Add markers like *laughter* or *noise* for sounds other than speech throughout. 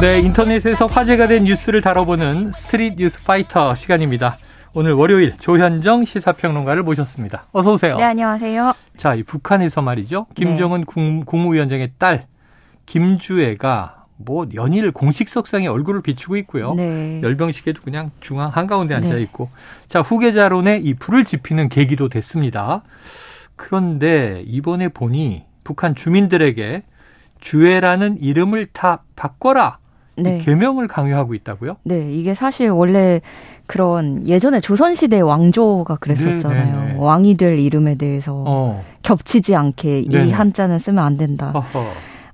네, 인터넷에서 화제가 된 뉴스를 다뤄보는 스트릿 뉴스 파이터 시간입니다. 오늘 월요일 조현정 시사평론가를 모셨습니다. 어서 오세요. 네, 안녕하세요. 자, 이 북한에서 말이죠. 김정은 네. 국무위원장의 딸 김주애가 뭐 연일 공식 석상에 얼굴을 비추고 있고요. 네. 열병식에도 그냥 중앙 한가운데 앉아 네. 있고. 네. 자, 후계자론에 이 불을 지피는 계기도 됐습니다. 그런데 이번에 보니 북한 주민들에게 주애라는 이름을 다 바꿔라. 네. 개명을 강요하고 있다고요? 네, 이게 사실 원래 그런 예전에 조선시대 왕조가 그랬었잖아요. 네, 네, 네. 왕이 될 이름에 대해서 어. 겹치지 않게 이 한자는 쓰면 안 된다. 어허.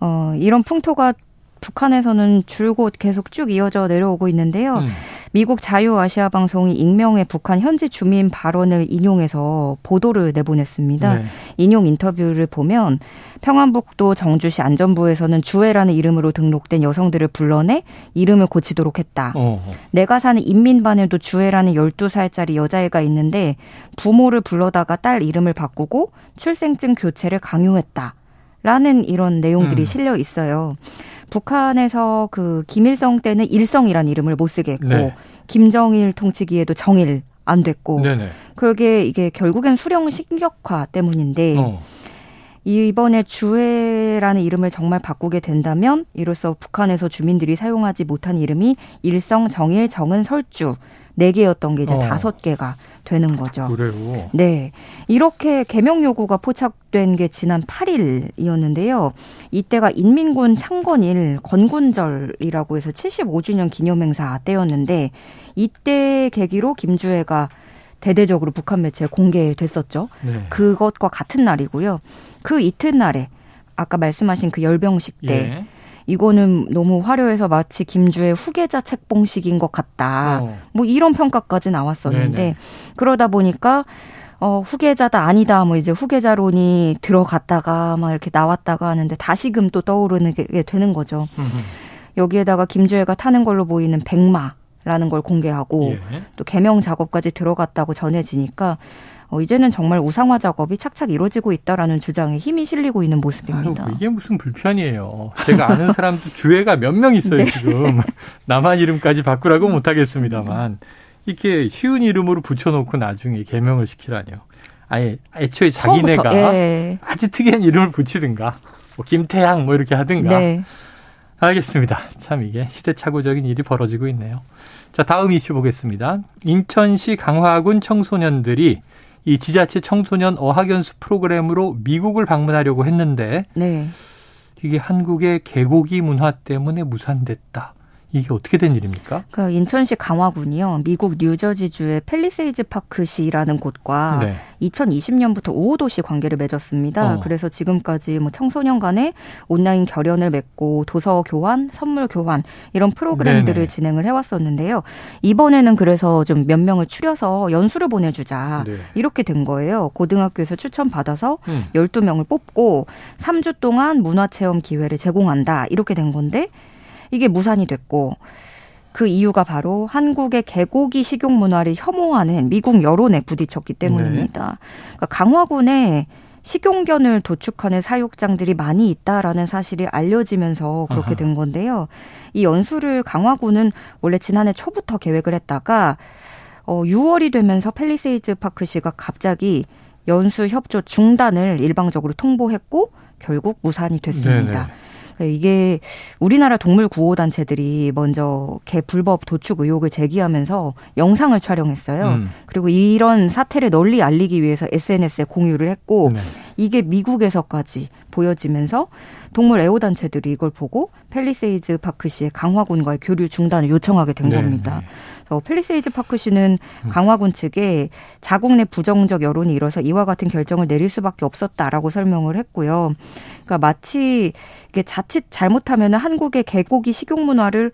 어, 이런 풍토가 북한에서는 줄곧 계속 쭉 이어져 내려오고 있는데요. 음. 미국 자유아시아 방송이 익명의 북한 현지 주민 발언을 인용해서 보도를 내보냈습니다. 네. 인용 인터뷰를 보면 평안북도 정주시 안전부에서는 주애라는 이름으로 등록된 여성들을 불러내 이름을 고치도록 했다. 어허. 내가 사는 인민반에도 주애라는 12살짜리 여자애가 있는데 부모를 불러다가 딸 이름을 바꾸고 출생증 교체를 강요했다. 라는 이런 내용들이 음. 실려 있어요. 북한에서 그 김일성 때는 일성이라는 이름을 못 쓰게 했고 네. 김정일 통치기에도 정일 안 됐고 네네. 그게 이게 결국엔 수령 신격화 때문인데 어. 이번에 주애라는 이름을 정말 바꾸게 된다면 이로써 북한에서 주민들이 사용하지 못한 이름이 일성, 정일, 정은, 설주 네 개였던 게 이제 어. 다섯 개가 되는 거죠. 그래요. 네. 이렇게 개명 요구가 포착된 게 지난 8일이었는데요. 이때가 인민군 창건일 건군절이라고 해서 75주년 기념행사 때였는데 이때 계기로 김주애가 대대적으로 북한 매체에 공개됐었죠. 네. 그것과 같은 날이고요. 그 이튿날에 아까 말씀하신 그 열병식 때 예. 이거는 너무 화려해서 마치 김주의 후계자 책봉식인 것 같다. 어. 뭐 이런 평가까지 나왔었는데 네네. 그러다 보니까 어, 후계자다 아니다 뭐 이제 후계자론이 들어갔다가 막 이렇게 나왔다가 하는데 다시금 또 떠오르는 게 되는 거죠. 여기에다가 김주애가 타는 걸로 보이는 백마 라는 걸 공개하고 예. 또 개명 작업까지 들어갔다고 전해지니까 어, 이제는 정말 우상화 작업이 착착 이루어지고 있다라는 주장에 힘이 실리고 있는 모습입니다. 아유, 이게 무슨 불편이에요. 제가 아는 사람도 주애가 몇 명 있어요, *laughs* 네. 지금. 남한 이름까지 바꾸라고 못하겠습니다만. 이렇게 쉬운 이름으로 붙여놓고 나중에 개명을 시키라니요. 아예 애초에 자기네가 예. 아주 특이한 이름을 붙이든가, 뭐 김태양 뭐 이렇게 하든가. 네. 알겠습니다. 참 이게 시대착오적인 일이 벌어지고 있네요. 자, 다음 이슈 보겠습니다. 인천시 강화군 청소년들이 이 지자체 청소년 어학연수 프로그램으로 미국을 방문하려고 했는데 네. 이게 한국의 개고기 문화 때문에 무산됐다. 이게 어떻게 된 일입니까? 그 인천시 강화군이요. 미국 뉴저지주의 펠리세이즈 파크시라는 곳과 네. 2020년부터 우호도시 관계를 맺었습니다. 어. 그래서 지금까지 뭐 청소년 간의 온라인 결연을 맺고 도서 교환, 선물 교환 이런 프로그램들을 네네. 진행을 해왔었는데요. 이번에는 그래서 좀 몇 명을 추려서 연수를 보내주자 네. 이렇게 된 거예요. 고등학교에서 추천 받아서 음. 12명을 뽑고 3주 동안 문화체험 기회를 제공한다 이렇게 된 건데 이게 무산이 됐고 그 이유가 바로 한국의 개고기 식용 문화를 혐오하는 미국 여론에 부딪혔기 때문입니다. 네. 그러니까 강화군에 식용견을 도축하는 사육장들이 많이 있다라는 사실이 알려지면서 그렇게 된 건데요. 이 연수를 강화군은 원래 지난해 초부터 계획을 했다가 어 6월이 되면서 펠리세이즈 파크 시가 갑자기 연수 협조 중단을 일방적으로 통보했고 결국 무산이 됐습니다. 네네. 네, 이게 우리나라 동물 구호 단체들이 먼저 개 불법 도축 의혹을 제기하면서 영상을 촬영했어요. 음. 그리고 이런 사태를 널리 알리기 위해서 SNS에 공유를 했고 네. 이게 미국에서까지 보여지면서 동물 애호 단체들이 이걸 보고 펠리세이즈 파크시의 강화군과의 교류 중단을 요청하게 된 네. 겁니다. 어, 펠리세이즈 파크시는 음. 강화군 측에 자국 내 부정적 여론이 일어서 이와 같은 결정을 내릴 수밖에 없었다라고 설명을 했고요. 그러니까 마치 이게 자칫 잘못하면 한국의 개고기 식용 문화를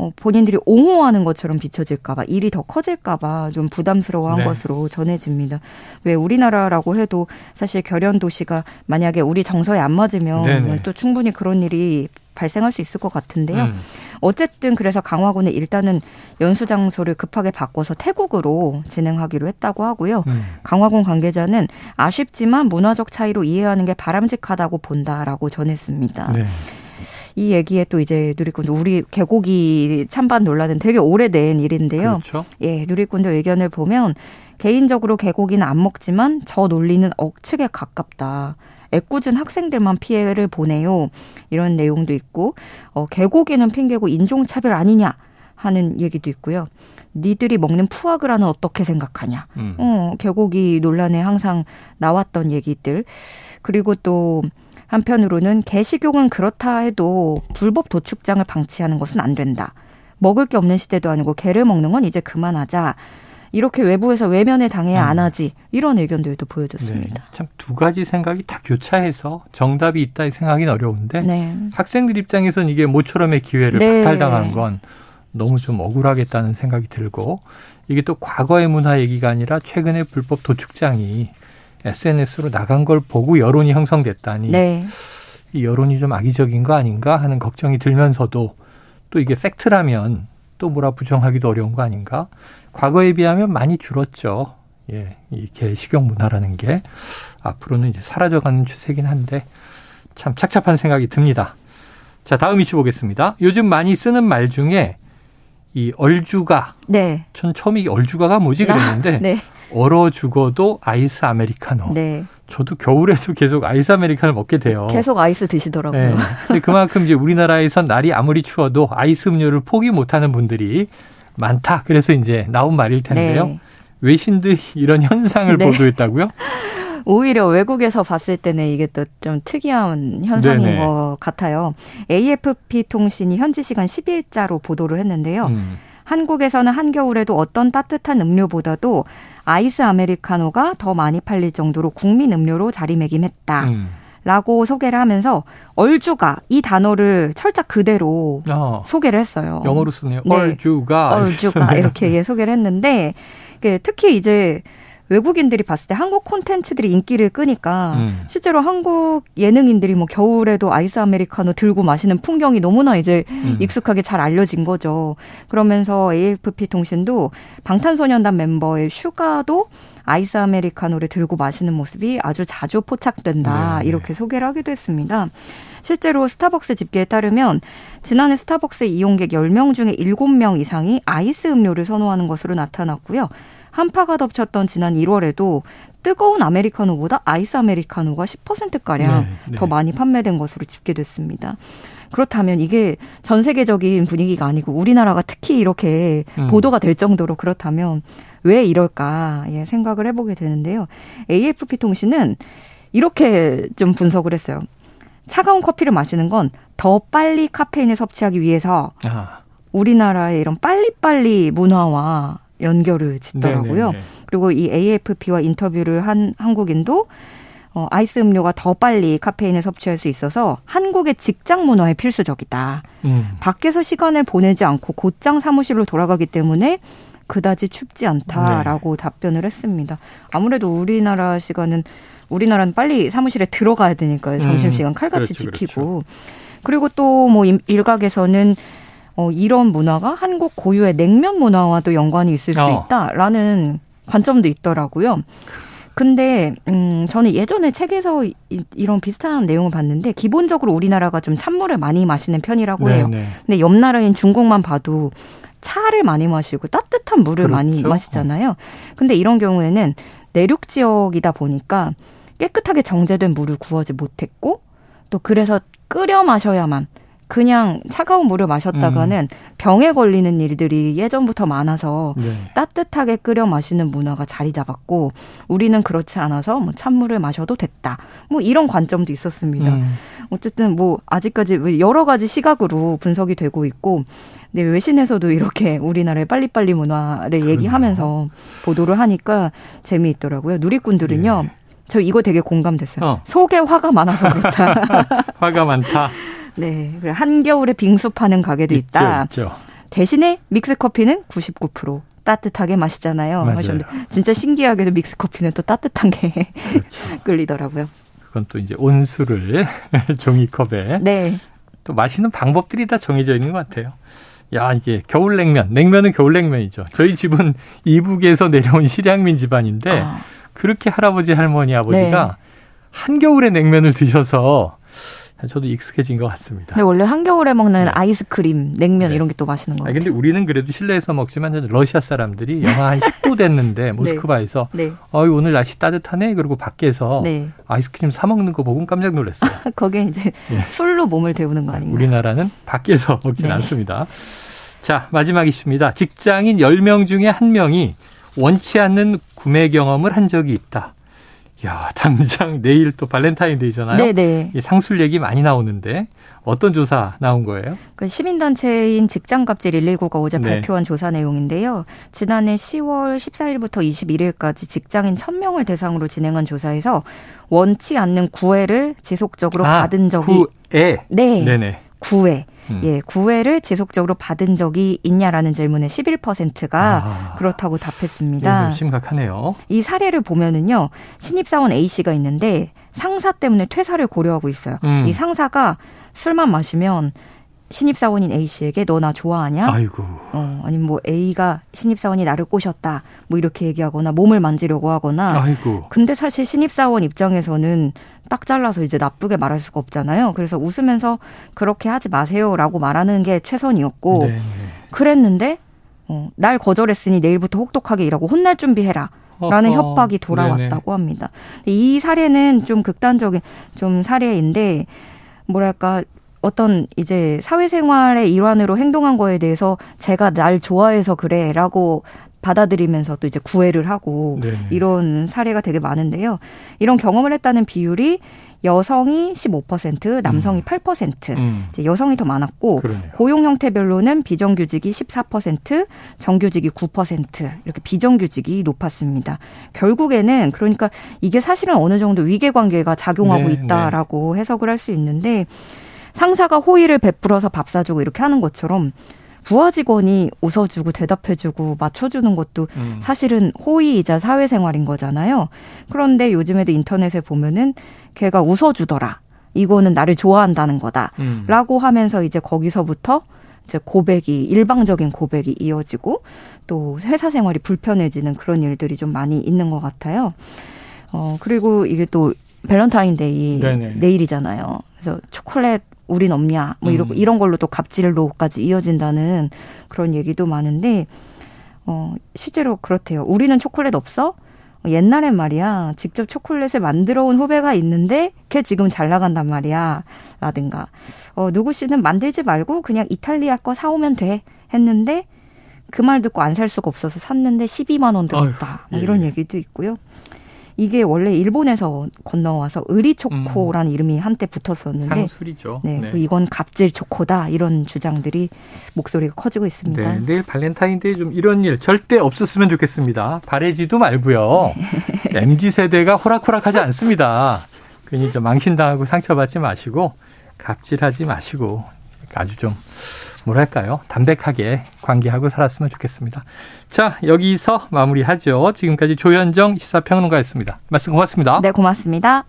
어, 본인들이 옹호하는 것처럼 비춰질까봐 일이 더 커질까봐 좀 부담스러워한 네. 것으로 전해집니다. 왜 우리나라라고 해도 사실 결연 도시가 만약에 우리 정서에 안 맞으면 네네. 또 충분히 그런 일이 발생할 수 있을 것 같은데요. 음. 어쨌든 그래서 강화군에 일단은 연수 장소를 급하게 바꿔서 태국으로 진행하기로 했다고 하고요. 음. 강화군 관계자는 아쉽지만 문화적 차이로 이해하는 게 바람직하다고 본다라고 전했습니다. 네. 이 얘기에 또 이제 누리꾼들 우리 개고기 찬반 논란은 되게 오래된 일인데요. 그렇죠. 예, 누리꾼들 의견을 보면 개인적으로 개고기는 안 먹지만 저 논리는 억측에 가깝다. 애꿎은 학생들만 피해를 보내요. 이런 내용도 있고 어, 개고기는 핑계고 인종차별 아니냐 하는 얘기도 있고요. 니들이 먹는 푸아그라는 어떻게 생각하냐. 음. 어, 개고기 논란에 항상 나왔던 얘기들. 그리고 또 한편으로는 개식용은 그렇다 해도 불법 도축장을 방치하는 것은 안 된다. 먹을 게 없는 시대도 아니고 개를 먹는 건 이제 그만하자. 이렇게 외부에서 외면에 당해야 안 음. 하지 이런 의견들도 보여졌습니다. 네, 참두 가지 생각이 다 교차해서 정답이 있다 생각하기는 어려운데 네. 학생들 입장에서는 이게 모처럼의 기회를 네. 박탈당한 건 너무 좀 억울하겠다는 생각이 들고 이게 또 과거의 문화 얘기가 아니라 최근에 불법 도축장이 SNS로 나간 걸 보고 여론이 형성됐다니 네. 이 여론이 좀 악의적인 거 아닌가 하는 걱정이 들면서도 또 이게 팩트라면 또 뭐라 부정하기도 어려운 거 아닌가? 과거에 비하면 많이 줄었죠. 예, 이게 식용 문화라는 게 앞으로는 이제 사라져가는 추세긴 한데 참 착잡한 생각이 듭니다. 자, 다음 이슈 보겠습니다. 요즘 많이 쓰는 말 중에 이 얼주가. 네. 전 처음에 이 얼주가가 뭐지 그랬는데 아, 네. 얼어 죽어도 아이스 아메리카노. 네. 저도 겨울에도 계속 아이스 아메리카노 먹게 돼요. 계속 아이스 드시더라고요. 네. 그만큼 이제 우리나라에선 날이 아무리 추워도 아이스 음료를 포기 못하는 분들이 많다. 그래서 이제 나온 말일 텐데요. 네. 외신들이 이런 현상을 네. 보도했다고요? 오히려 외국에서 봤을 때는 이게 또 좀 특이한 현상인 네네. 것 같아요. AFP 통신이 현지 시간 10일자로 보도를 했는데요. 음. 한국에서는 한겨울에도 어떤 따뜻한 음료보다도 아이스 아메리카노가 더 많이 팔릴 정도로 국민 음료로 자리매김했다. 음. 라고 소개를 하면서 얼주가 이 단어를 철자 그대로 어. 소개를 했어요. 영어로 쓰네요. 네. 얼주가. 얼주가 *laughs* 이렇게 예, 소개를 했는데 그 특히 이제 외국인들이 봤을 때 한국 콘텐츠들이 인기를 끄니까 음. 실제로 한국 예능인들이 뭐 겨울에도 아이스 아메리카노 들고 마시는 풍경이 너무나 이제 음. 익숙하게 잘 알려진 거죠. 그러면서 AFP 통신도 방탄소년단 멤버의 슈가도 아이스 아메리카노를 들고 마시는 모습이 아주 자주 포착된다. 네, 네. 이렇게 소개를 하기도 했습니다. 실제로 스타벅스 집계에 따르면 지난해 스타벅스 이용객 10명 중에 7명 이상이 아이스 음료를 선호하는 것으로 나타났고요. 한파가 덮쳤던 지난 1월에도 뜨거운 아메리카노보다 아이스 아메리카노가 10%가량 네, 네. 더 많이 판매된 것으로 집계됐습니다. 그렇다면 이게 전 세계적인 분위기가 아니고 우리나라가 특히 이렇게 음. 보도가 될 정도로 그렇다면 왜 이럴까 예, 생각을 해보게 되는데요. AFP 통신은 이렇게 좀 분석을 했어요. 차가운 커피를 마시는 건 더 빨리 카페인을 섭취하기 위해서 아. 우리나라의 이런 빨리빨리 문화와 연결을 짓더라고요. 네네네. 네, 네. 그리고 이 AFP와 인터뷰를 한 한국인도 어, 아이스 음료가 더 빨리 카페인을 섭취할 수 있어서 한국의 직장 문화에 필수적이다. 음. 밖에서 시간을 보내지 않고 곧장 사무실로 돌아가기 때문에 그다지 춥지 않다라고 네. 답변을 했습니다. 아무래도 우리나라 시간은 우리나라는 빨리 사무실에 들어가야 되니까요. 점심시간 음, 칼같이 그렇죠, 지키고. 그렇죠. 그리고 또 뭐 일각에서는 어, 이런 문화가 한국 고유의 냉면 문화와도 연관이 있을 수 어. 있다라는 관점도 있더라고요. 근데 음 저는 예전에 책에서 이, 이런 비슷한 내용을 봤는데 기본적으로 우리나라가 좀 찬물을 많이 마시는 편이라고 해요. 네네. 근데 옆 나라인 중국만 봐도 차를 많이 마시고 따뜻한 물을 그렇죠. 많이 마시잖아요. 근데 이런 경우에는 내륙 지역이다 보니까 깨끗하게 정제된 물을 구하지 못했고 또 그래서 끓여 마셔야만 그냥 차가운 물을 마셨다가는 음. 병에 걸리는 일들이 예전부터 많아서 네. 따뜻하게 끓여 마시는 문화가 자리 잡았고 우리는 그렇지 않아서 뭐 찬물을 마셔도 됐다. 뭐 이런 관점도 있었습니다. 음. 어쨌든 뭐 아직까지 여러 가지 시각으로 분석이 되고 있고 네, 외신에서도 이렇게 우리나라의 빨리빨리 문화를 얘기하면서 보도를 하니까 재미있더라고요. 누리꾼들은요. 네. 저 이거 되게 공감됐어요. 어. 속에 화가 많아서 그렇다. *laughs* 화가 많다. 네. 한겨울에 빙수 파는 가게도 있죠, 있다. 있죠. 대신에 믹스 커피는 99% 따뜻하게 마시잖아요. 맞아요. 진짜 신기하게도 믹스 커피는 또 따뜻한 게 그렇죠. *laughs* 끌리더라고요. 그건 또 이제 온수를 *laughs* 종이컵에 네. 또 마시는 방법들이 다 정해져 있는 것 같아요. 야, 이게 겨울 냉면. 냉면은 겨울 냉면이죠. 저희 집은 *laughs* 이북에서 내려온 실향민 집안인데 아. 그렇게 할아버지, 할머니, 아버지가 네. 한겨울에 냉면을 드셔서 저도 익숙해진 것 같습니다. 네, 원래 한겨울에 먹는 네. 아이스크림, 냉면 네. 이런 게 또 맛있는 거 같아요. 근데 우리는 그래도 실내에서 먹지만 러시아 사람들이 *laughs* 영하 한 10도 됐는데 네. 모스크바에서 네. 어이 오늘 날씨 따뜻하네 그리고 밖에서 네. 아이스크림 사 먹는 거 보고 깜짝 놀랐어요. *laughs* 거기에 이제 예. 술로 몸을 데우는 거 아닌가요? 우리나라는 밖에서 *laughs* 먹진 네. 않습니다. 자, 마지막 이슈입니다. 직장인 10명 중에 1명이 원치 않는 구매 경험을 한 적이 있다. 야, 당장 내일 또 발렌타인데이잖아요. 네네. 이 상술 얘기 많이 나오는데 어떤 조사 나온 거예요? 그 시민단체인 직장갑질 119가 어제 네. 발표한 조사 내용인데요. 지난해 10월 14일부터 21일까지 직장인 1000명을 대상으로 진행한 조사에서 원치 않는 구애를 지속적으로 아, 받은 적이 구애? 네. 네네. 구애. 음. 예, 구애를 지속적으로 받은 적이 있냐라는 질문에 11%가 아, 그렇다고 답했습니다. 심각하네요. 이 사례를 보면은요. 신입사원 A 씨가 있는데 상사 때문에 퇴사를 고려하고 있어요. 음. 이 상사가 술만 마시면 신입사원인 A 씨에게 너 나 좋아하냐? 아이고. 어, 아니면 뭐 A가 신입사원이 나를 꼬셨다. 뭐 이렇게 얘기하거나 몸을 만지려고 하거나. 아이고. 근데 사실 신입사원 입장에서는 딱 잘라서 이제 나쁘게 말할 수가 없잖아요. 그래서 웃으면서 그렇게 하지 마세요라고 말하는 게 최선이었고. 네네. 네. 그랬는데 어, 날 거절했으니 내일부터 혹독하게 일하고 혼날 준비해라. 라는 어허. 협박이 돌아왔다고 네네. 합니다. 이 사례는 좀 극단적인 좀 사례인데 뭐랄까 어떤 이제 사회생활의 일환으로 행동한 거에 대해서 제가 날 좋아해서 그래라고 받아들이면서 또 이제 구애를 하고 네 이런 사례가 되게 많은데요. 이런 경험을 했다는 비율이 여성이 15%, 남성이 음. 8%, 음. 이제 여성이 더 많았고 그러네요. 고용 형태별로는 비정규직이 14%, 정규직이 9% 이렇게 비정규직이 높았습니다. 결국에는 그러니까 이게 사실은 어느 정도 위계 관계가 작용하고 네, 있다라고 네. 해석을 할 수 있는데 상사가 호의를 베풀어서 밥 사주고 이렇게 하는 것처럼 부하 직원이 웃어주고 대답해주고 맞춰주는 것도 음. 사실은 호의이자 사회생활인 거잖아요. 그런데 요즘에도 인터넷에 보면은 걔가 웃어주더라. 이거는 나를 좋아한다는 거다. 음. 라고 하면서 이제 거기서부터 이제 고백이 일방적인 고백이 이어지고 또 회사 생활이 불편해지는 그런 일들이 좀 많이 있는 것 같아요. 어 그리고 이게 또 밸런타인데이 네네. 내일이잖아요. 그래서 초콜릿 우린 없냐 뭐 이런 음. 이런 걸로 또 갑질로까지 이어진다는 그런 얘기도 많은데 어 실제로 그렇대요. 우리는 초콜릿 없어? 옛날엔 말이야 직접 초콜릿을 만들어 온 후배가 있는데 걔 지금 잘 나간단 말이야 라든가 어 누구 씨는 만들지 말고 그냥 이탈리아 거 사오면 돼 했는데 그 말 듣고 안 살 수가 없어서 샀는데 12만 원 들었다 어휴, 예. 이런 얘기도 있고요 이게 원래 일본에서 건너와서 의리초코라는 음. 이름이 한때 붙었었는데 상술이죠. 네, 네. 이건 갑질 초코다 이런 주장들이 목소리가 커지고 있습니다. 네, 내일 발렌타인데이 좀 이런 일 절대 없었으면 좋겠습니다. 바라지도 말고요. *laughs* 네. mz 세대가 호락호락하지 않습니다. 괜히 좀 망신당하고 상처받지 마시고 갑질하지 마시고 아주 좀 뭐랄까요? 담백하게 관계하고 살았으면 좋겠습니다. 자, 여기서 마무리하죠. 지금까지 조현정 시사평론가였습니다. 말씀 고맙습니다. 네, 고맙습니다.